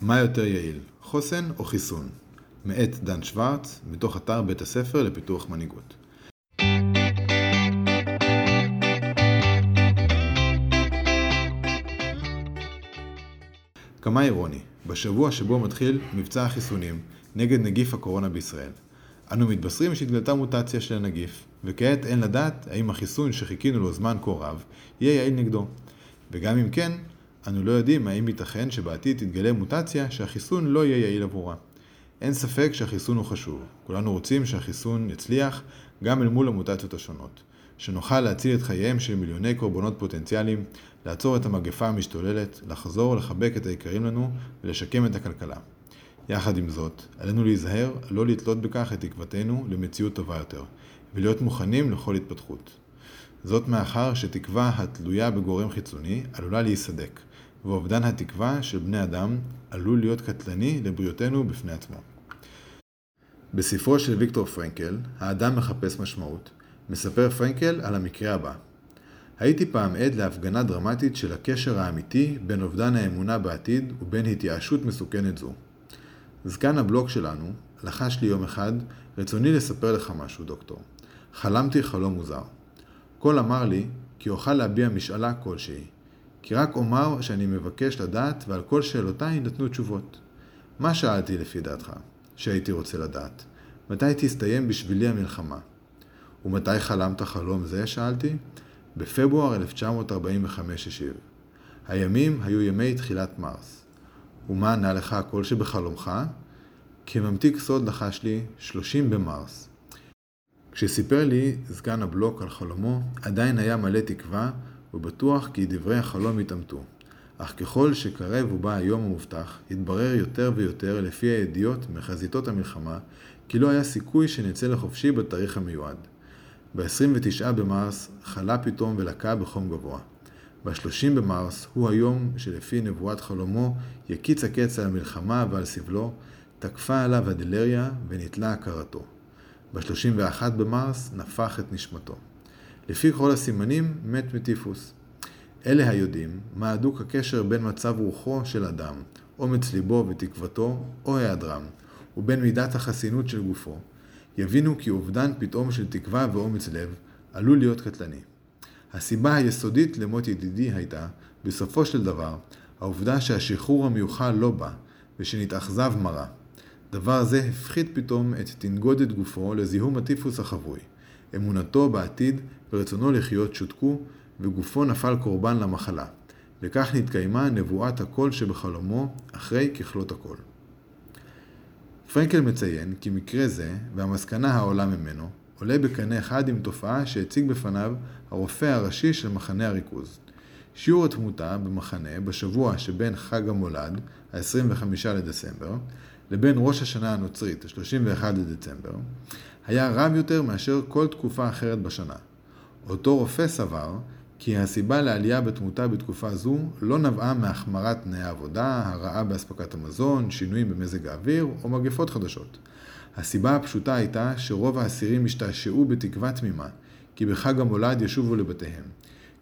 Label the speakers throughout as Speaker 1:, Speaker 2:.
Speaker 1: מה יותר יעיל, חוסן או חיסון? מאת דן שוורץ, מתוך אתר בית הספר לפיתוח מנהיגות. כמה אירוני, בשבוע שבו מתחיל מבצע החיסונים נגד נגיף הקורונה בישראל. אנו מתבשרים שהתגלתה מוטציה של הנגיף, וכעת אין לדעת האם החיסון שחיכינו לו זמן כה רב יהיה יעיל נגדו. וגם אם כן, אנו לא יודעים האם ייתכן שבעתיד תתגלה מוטציה שהחיסון לא יהיה יעיל עבורה. אין ספק שהחיסון הוא חשוב. כולנו רוצים שהחיסון יצליח גם אל מול המוטציות השונות. שנוכל להציל את חייהם של מיליוני קורבנות פוטנציאליים, לעצור את המגפה המשתוללת, לחזור, לחבק את היקרים לנו ולשקם את הכלכלה. יחד עם זאת, עלינו להיזהר לא לתלות בכך את תקוותנו למציאות טובה יותר, ולהיות מוכנים לכל התפתחות. זאת מאחר שתקווה התלויה בגורם חיצוני עלולה להיסדק, ואובדן התקווה של בני אדם עלול להיות קטלני לבריאותנו בפני עצמו. בספרו של ויקטור פרנקל, האדם מחפש משמעות, מספר פרנקל על המקרה הבא. הייתי פעם עד להפגנה דרמטית של הקשר האמיתי בין אובדן האמונה בעתיד ובין התייאשות מסוכנת זו. זקן הבלוק שלנו לחש לי יום אחד, רצוני לספר לך משהו, דוקטור. חלמתי חלום מוזר. קול אמר לי כי אוכל להביע משאלה כלשהי. כי רק אומר שאני מבקש לדעת ועל כל שאלותיי יינתנו תשובות. מה שאלתי לפי דעתך? שהייתי רוצה לדעת. מתי תסתיים בשבילי המלחמה? ומתי חלמת חלום זה? שאלתי. בפברואר 1945 השיב. הימים היו ימי תחילת מרס. ומה ענה לך הכל שבחלומך? כממתיק סוד לחש לי 30 במרס. כשסיפר לי סגן הבלוק על חלומו, עדיין היה מלא תקווה ובטוח כי דברי החלום יתעמתו. אך ככל שקרב ובא היום המובטח, התברר יותר ויותר לפי הידיעות מחזיתות המלחמה, כי לא היה סיכוי שנצא לחופשי בתאריך המיועד. ב-29 במרס חלה פתאום ולקה בחום גבוה. ב-30 במרס הוא היום שלפי נבואת חלומו יקיץ הקץ על המלחמה ועל סבלו, תקפה עליו הדלריה ונתלה הכרתו. ב-31 במרס נפח את נשמתו. לפי כל הסימנים מת מטיפוס. אלה היודעים מה הדוק הקשר בין מצב רוחו של אדם, אומץ ליבו ותקוותו, או היעדרם, ובין מידת החסינות של גופו, יבינו כי אובדן פתאום של תקווה ואומץ לב עלול להיות קטלני. הסיבה היסודית למות ידידי הייתה, בסופו של דבר, העובדה שהשחרור המיוחל לא בא, ושנתאכזב מרה. דבר זה הפחית פתאום את תנגודת גופו לזיהום הטיפוס החבוי. אמונתו בעתיד ורצונו לחיות שותקו, וגופו נפל קורבן למחלה. וכך נתקיימה נבואת הקול שבחלומו אחרי ככלות הקול. פרנקל מציין כי מקרה זה, והמסקנה העולה ממנו, עולה בקנה אחד עם תופעה שהציג בפניו הרופא הראשי של מחנה הריכוז. שיעור התמותה במחנה בשבוע שבין חג המולד, ה-25 לדצמבר, לבין ראש השנה הנוצרית, ה-31 לדצמבר, היה רב יותר מאשר כל תקופה אחרת בשנה. אותו רופא סבר כי הסיבה לעלייה בתמותה בתקופה זו לא נבעה מהחמרת תנאי העבודה, הרעה באספקת המזון, שינויים במזג האוויר או מגפות חדשות. הסיבה הפשוטה הייתה שרוב האסירים השתעשעו בתקווה תמימה, כי בחג המולד ישובו לבתיהם.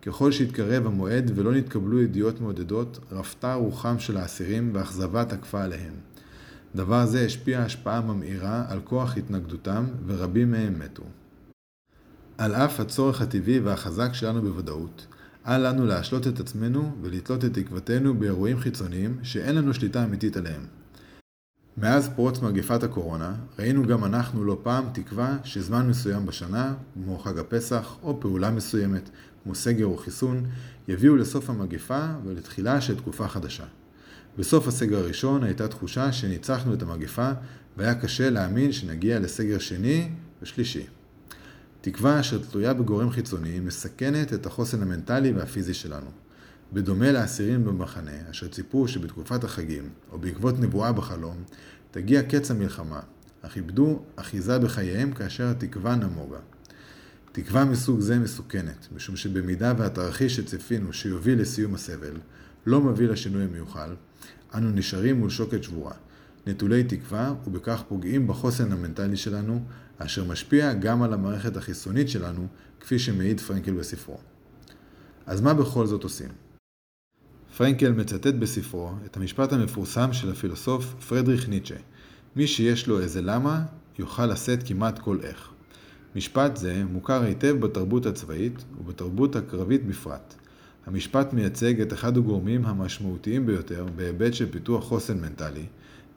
Speaker 1: ככל שהתקרב המועד ולא נתקבלו ידיעות מעודדות, רפתה רוחם של האסירים ואכזבה תקפה עליהם. דבר זה השפיע השפעה ממאירה על כוח התנגדותם, ורבים מהם מתו. על אף הצורך הטבעי והחזק שלנו בוודאות, אל לנו להשלות את עצמנו ולתלות את תקוותנו באירועים חיצוניים שאין לנו שליטה אמיתית עליהם. מאז פרוץ מגפת הקורונה, ראינו גם אנחנו לא פעם תקווה שזמן מסוים בשנה, כמו חג הפסח, או פעולה מסוימת, כמו סגר או חיסון, יביאו לסוף המגפה ולתחילה של תקופה חדשה. בסוף הסגר הראשון הייתה תחושה שניצחנו את המגפה, והיה קשה להאמין שנגיע לסגר שני ושלישי. תקווה אשר תלויה בגורם חיצוני מסכנת את החוסן המנטלי והפיזי שלנו. בדומה לאסירים במחנה, אשר ציפו שבתקופת החגים, או בעקבות נבואה בחלום, תגיע קץ המלחמה, אך איבדו אחיזה בחייהם כאשר התקווה נמוגה. תקווה מסוג זה מסוכנת, משום שבמידה והתרחיש שצפינו שיוביל לסיום הסבל, לא מביא לשינוי המיוחל, אנו נשארים מול שוקת שבורה, נטולי תקווה, ובכך פוגעים בחוסן המנטלי שלנו, אשר משפיע גם על המערכת החיסונית שלנו, כפי שמעיד פרנקל בספרו. אז מה בכל זאת עושים? פרנקל מצטט בספרו את המשפט המפורסם של הפילוסוף פרדריך ניטשה מי שיש לו איזה למה, יוכל לשאת כמעט כל איך. משפט זה מוכר היטב בתרבות הצבאית ובתרבות הקרבית בפרט. המשפט מייצג את אחד הגורמים המשמעותיים ביותר בהיבט של פיתוח חוסן מנטלי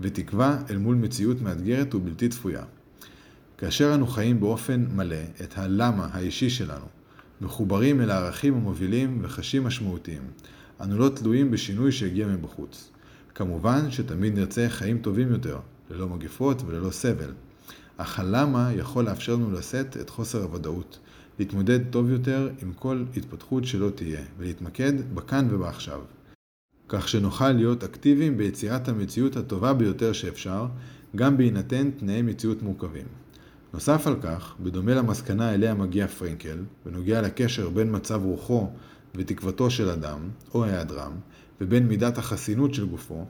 Speaker 1: ותקווה אל מול מציאות מאתגרת ובלתי צפויה. כאשר אנו חיים באופן מלא את הלמה האישי שלנו, מחוברים אל הערכים המובילים וחשים משמעותיים, אנו לא תלויים בשינוי שהגיע מבחוץ. כמובן שתמיד נרצה חיים טובים יותר, ללא מגפות וללא סבל. אך הלמה יכול לאפשר לנו לשאת את חוסר הוודאות, להתמודד טוב יותר עם כל התפתחות שלא תהיה, ולהתמקד בכאן ובעכשיו. כך שנוכל להיות אקטיביים ביצירת המציאות הטובה ביותר שאפשר, גם בהינתן תנאי מציאות מורכבים. נוסף על כך, בדומה למסקנה אליה מגיע פרנקל, בנוגע לקשר בין מצב רוחו ותקוותו של אדם, או היעדרם, ובין מידת החסינות של גופו,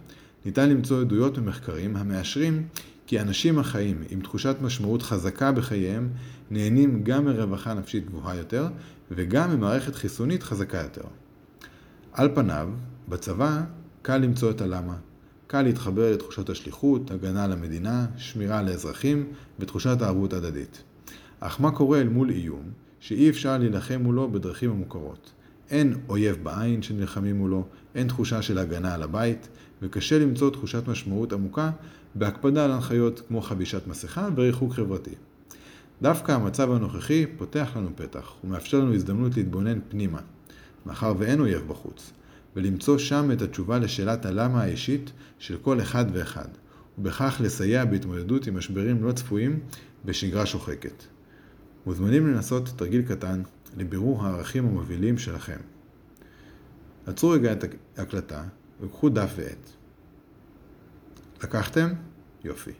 Speaker 1: ניתן למצוא עדויות ומחקרים המאשרים כי אנשים החיים עם תחושת משמעות חזקה בחייהם נהנים גם מרווחה נפשית גבוהה יותר וגם ממערכת חיסונית חזקה יותר. על פניו, בצבא קל למצוא את הלמה. קל להתחבר לתחושת השליחות, הגנה על המדינה, שמירה על האזרחים ותחושת הערבות הדדית. אך מה קורה אל מול איום שאי אפשר להילחם מולו בדרכים המוכרות? אין אויב בעין שנלחמים מולו, אין תחושה של הגנה על הבית, וקשה למצוא תחושת משמעות עמוקה בהקפדה על הנחיות כמו חבישת מסכה וריחוק חברתי. דווקא המצב הנוכחי פותח לנו פתח ומאפשר לנו הזדמנות להתבונן פנימה, מאחר ואין אויב בחוץ, ולמצוא שם את התשובה לשאלת הלמה האישית של כל אחד ואחד, ובכך לסייע בהתמודדות עם משברים לא צפויים בשגרה שוחקת. מוזמנים לנסות תרגיל קטן לבירור הערכים המובילים שלכם. עצרו רגע את ההקלטה וקחו דף ועט. לקחתם? יופי.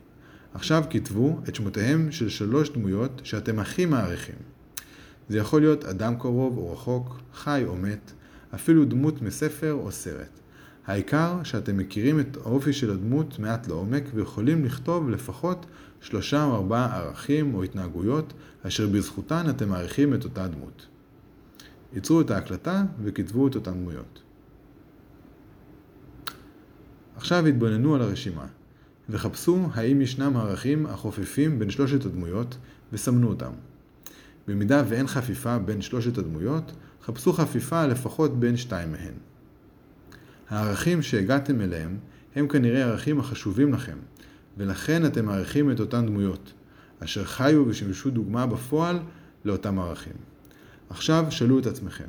Speaker 1: עכשיו כתבו את שמותיהם של שלוש דמויות שאתם הכי מעריכים. זה יכול להיות אדם קרוב או רחוק, חי או מת, אפילו דמות מספר או סרט. העיקר שאתם מכירים את האופי של הדמות מעט לעומק ויכולים לכתוב לפחות שלושה או ארבעה ערכים או התנהגויות אשר בזכותן אתם מעריכים את אותה דמות. ייצרו את ההקלטה וכתבו את אותן דמויות. עכשיו התבוננו על הרשימה, וחפשו האם ישנם ערכים החופפים בין שלושת הדמויות, וסמנו אותם. במידה ואין חפיפה בין שלושת הדמויות, חפשו חפיפה לפחות בין שתיים מהן. הערכים שהגעתם אליהם הם כנראה הערכים החשובים לכם, ולכן אתם מעריכים את אותן דמויות, אשר חיו ושימשו דוגמה בפועל לאותם ערכים. עכשיו שאלו את עצמכם,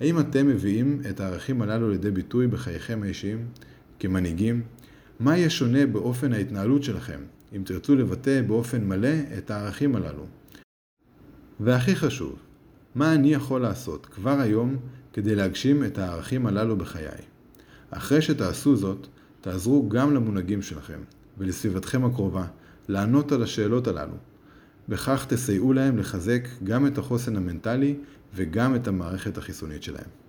Speaker 1: האם אתם מביאים את הערכים הללו לידי ביטוי בחייכם האישיים, כמנהיגים? מה יהיה שונה באופן ההתנהלות שלכם, אם תרצו לבטא באופן מלא את הערכים הללו? והכי חשוב, מה אני יכול לעשות כבר היום כדי להגשים את הערכים הללו בחיי? אחרי שתעשו זאת, תעזרו גם למונהגים שלכם ולסביבתכם הקרובה לענות על השאלות הללו. בכך תסייעו להם לחזק גם את החוסן המנטלי וגם את המערכת החיסונית שלהם.